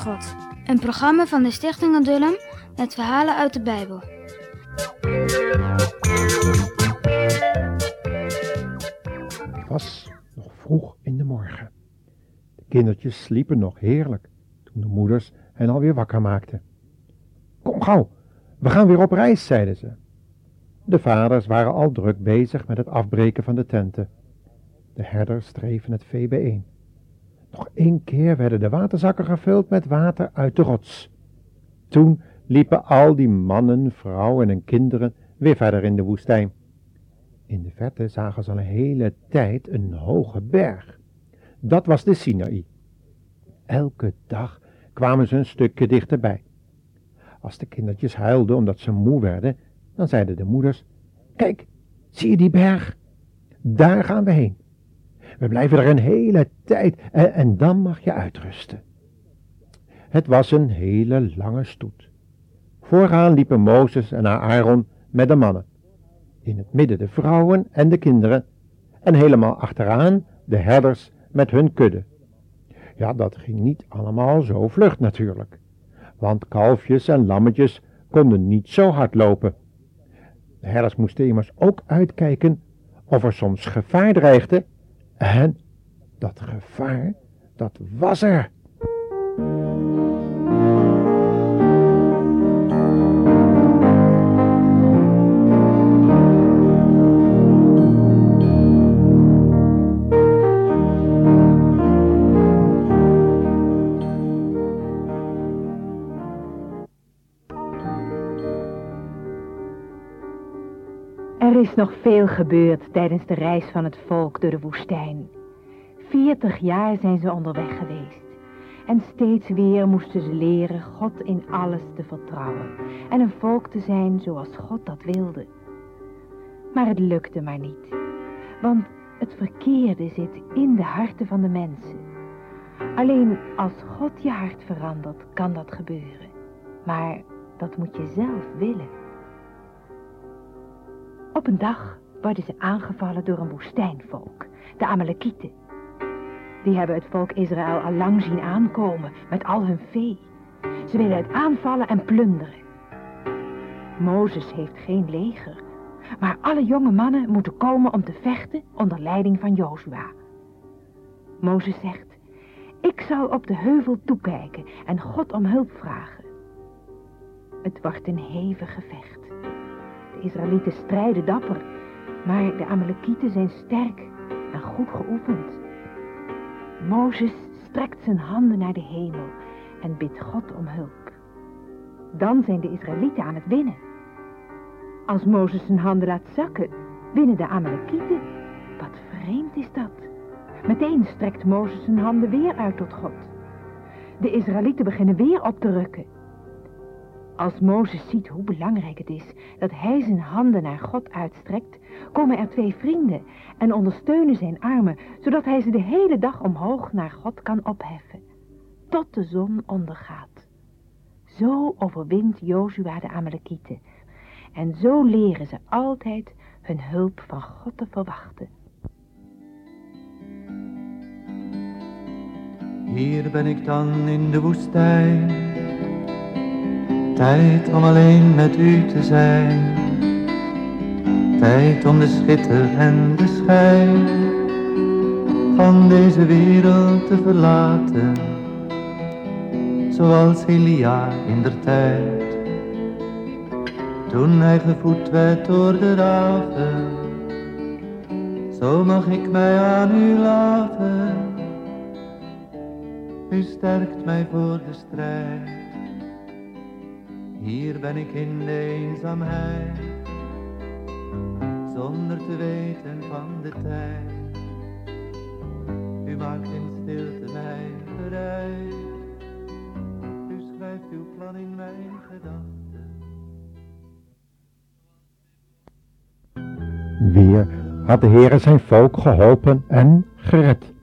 God. Een programma van de Stichting Adullam met verhalen uit de Bijbel. Het was nog vroeg in de morgen. De kindertjes sliepen nog heerlijk toen de moeders hen alweer wakker maakten. Kom gauw, we gaan weer op reis, zeiden ze. De vaders waren al druk bezig met het afbreken van de tenten. De herders dreven het vee bijeen. Nog één keer werden de waterzakken gevuld met water uit de rots. Toen liepen al die mannen, vrouwen en kinderen weer verder in de woestijn. In de verte zagen ze al een hele tijd een hoge berg. Dat was de Sinaï. Elke dag kwamen ze een stukje dichterbij. Als de kindertjes huilden omdat ze moe werden, dan zeiden de moeders, kijk, zie je die berg? Daar gaan we heen. We blijven er een hele tijd en, dan mag je uitrusten. Het was een hele lange stoet. Vooraan liepen Mozes en Aaron met de mannen. In het midden de vrouwen en de kinderen. En helemaal achteraan de herders met hun kudde. Ja, dat ging niet allemaal zo vlug natuurlijk. Want kalfjes en lammetjes konden niet zo hard lopen. De herders moesten immers ook uitkijken of er soms gevaar dreigde en dat gevaar, dat was er. Is nog veel gebeurd tijdens de reis van het volk door de woestijn. Veertig jaar zijn ze onderweg geweest. En steeds weer moesten ze leren God in alles te vertrouwen. En een volk te zijn zoals God dat wilde. Maar het lukte maar niet. Want het verkeerde zit in de harten van de mensen. Alleen als God je hart verandert, kan dat gebeuren. Maar dat moet je zelf willen. Op een dag worden ze aangevallen door een woestijnvolk, de Amalekieten. Die hebben het volk Israël al lang zien aankomen met al hun vee. Ze willen het aanvallen en plunderen. Mozes heeft geen leger, maar alle jonge mannen moeten komen om te vechten onder leiding van Jozua. Mozes zegt, ik zal op de heuvel toekijken en God om hulp vragen. Het wordt een hevig gevecht. De Israëlieten strijden dapper, maar de Amalekieten zijn sterk en goed geoefend. Mozes strekt zijn handen naar de hemel en bidt God om hulp. Dan zijn de Israëlieten aan het winnen. Als Mozes zijn handen laat zakken, winnen de Amalekieten. Wat vreemd is dat. Meteen strekt Mozes zijn handen weer uit tot God. De Israëlieten beginnen weer op te rukken. Als Mozes ziet hoe belangrijk het is dat hij zijn handen naar God uitstrekt, komen er twee vrienden en ondersteunen zijn armen, zodat hij ze de hele dag omhoog naar God kan opheffen, tot de zon ondergaat. Zo overwint Jozua de Amalekieten en zo leren ze altijd hun hulp van God te verwachten. Hier ben ik dan in de woestijn, tijd om alleen met u te zijn. Tijd om de schitter en de schijn van deze wereld te verlaten, zoals Elia in der tijd. Toen hij gevoed werd door de raven, zo mag ik mij aan u laten. U sterkt mij voor de strijd. Hier ben ik in de eenzaamheid, zonder te weten van de tijd. U maakt in stilte mij bereid. U schrijft uw plan in mijn gedachten. Weer had de Heere zijn volk geholpen en gered.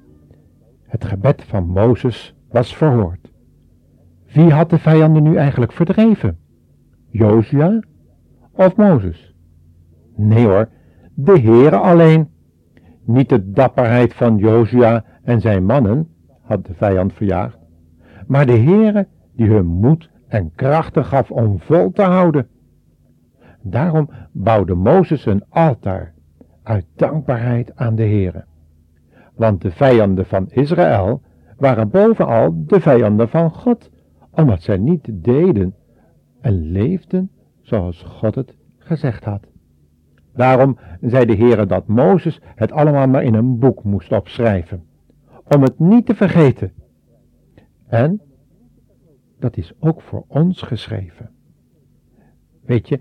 Het gebed van Mozes was verhoord. Wie had de vijanden nu eigenlijk verdreven? Jozua of Mozes? Nee hoor, de Heere alleen. Niet de dapperheid van Jozua en zijn mannen had de vijand verjaagd, maar de Heere die hun moed en krachten gaf om vol te houden. Daarom bouwde Mozes een altaar uit dankbaarheid aan de Heere. Want de vijanden van Israël waren bovenal de vijanden van God, omdat zij niet deden en leefden zoals God het gezegd had. Daarom zei de Heere dat Mozes het allemaal maar in een boek moest opschrijven, om het niet te vergeten. En dat is ook voor ons geschreven. Weet je,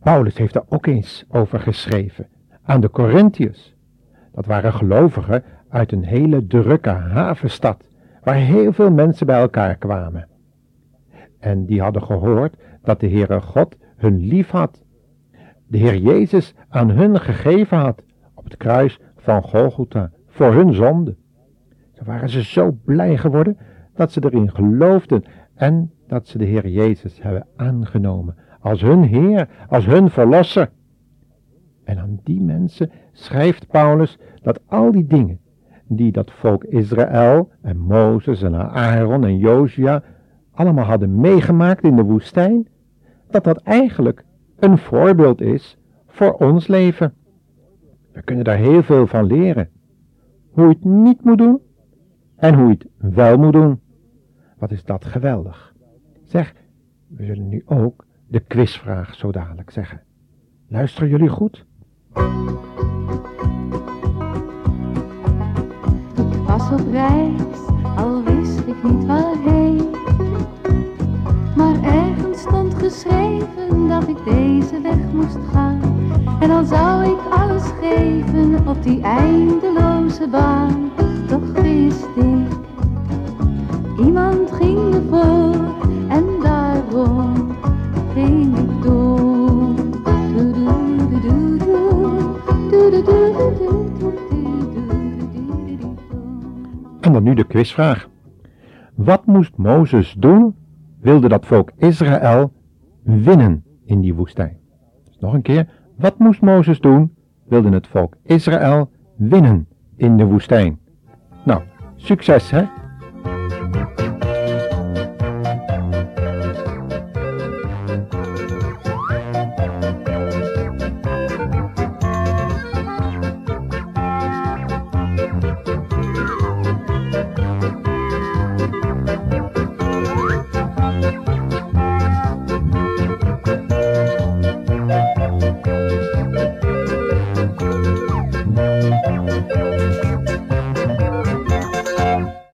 Paulus heeft er ook eens over geschreven aan de Corinthiërs. Dat waren gelovigen uit een hele drukke havenstad, waar heel veel mensen bij elkaar kwamen. En die hadden gehoord dat de Heere God hun lief had. De Heer Jezus aan hun gegeven had op het kruis van Golgotha voor hun zonde. Zo waren ze zo blij geworden dat ze erin geloofden en dat ze de Heer Jezus hebben aangenomen als hun Heer, als hun Verlosser. En aan die mensen schrijft Paulus dat al die dingen die dat volk Israël en Mozes en Aaron en Josia allemaal hadden meegemaakt in de woestijn, dat dat eigenlijk een voorbeeld is voor ons leven. We kunnen daar heel veel van leren. Hoe je het niet moet doen en hoe je het wel moet doen. Wat is dat geweldig. Zeg, we zullen nu ook de quizvraag zo dadelijk zeggen. Luisteren jullie goed? Ik was op reis, al wist ik niet waarheen. Geschreven dat ik deze weg moest gaan. En al zou ik alles geven op die eindeloze baan, toch wist ik, iemand ging me voor en daarom ging ik door. En dan nu de quizvraag. Wat moest Mozes doen, wilde dat volk Israël winnen in die woestijn? Dus nog een keer, wat moest Mozes doen, wilde het volk Israël winnen in de woestijn? Nou, succes hè!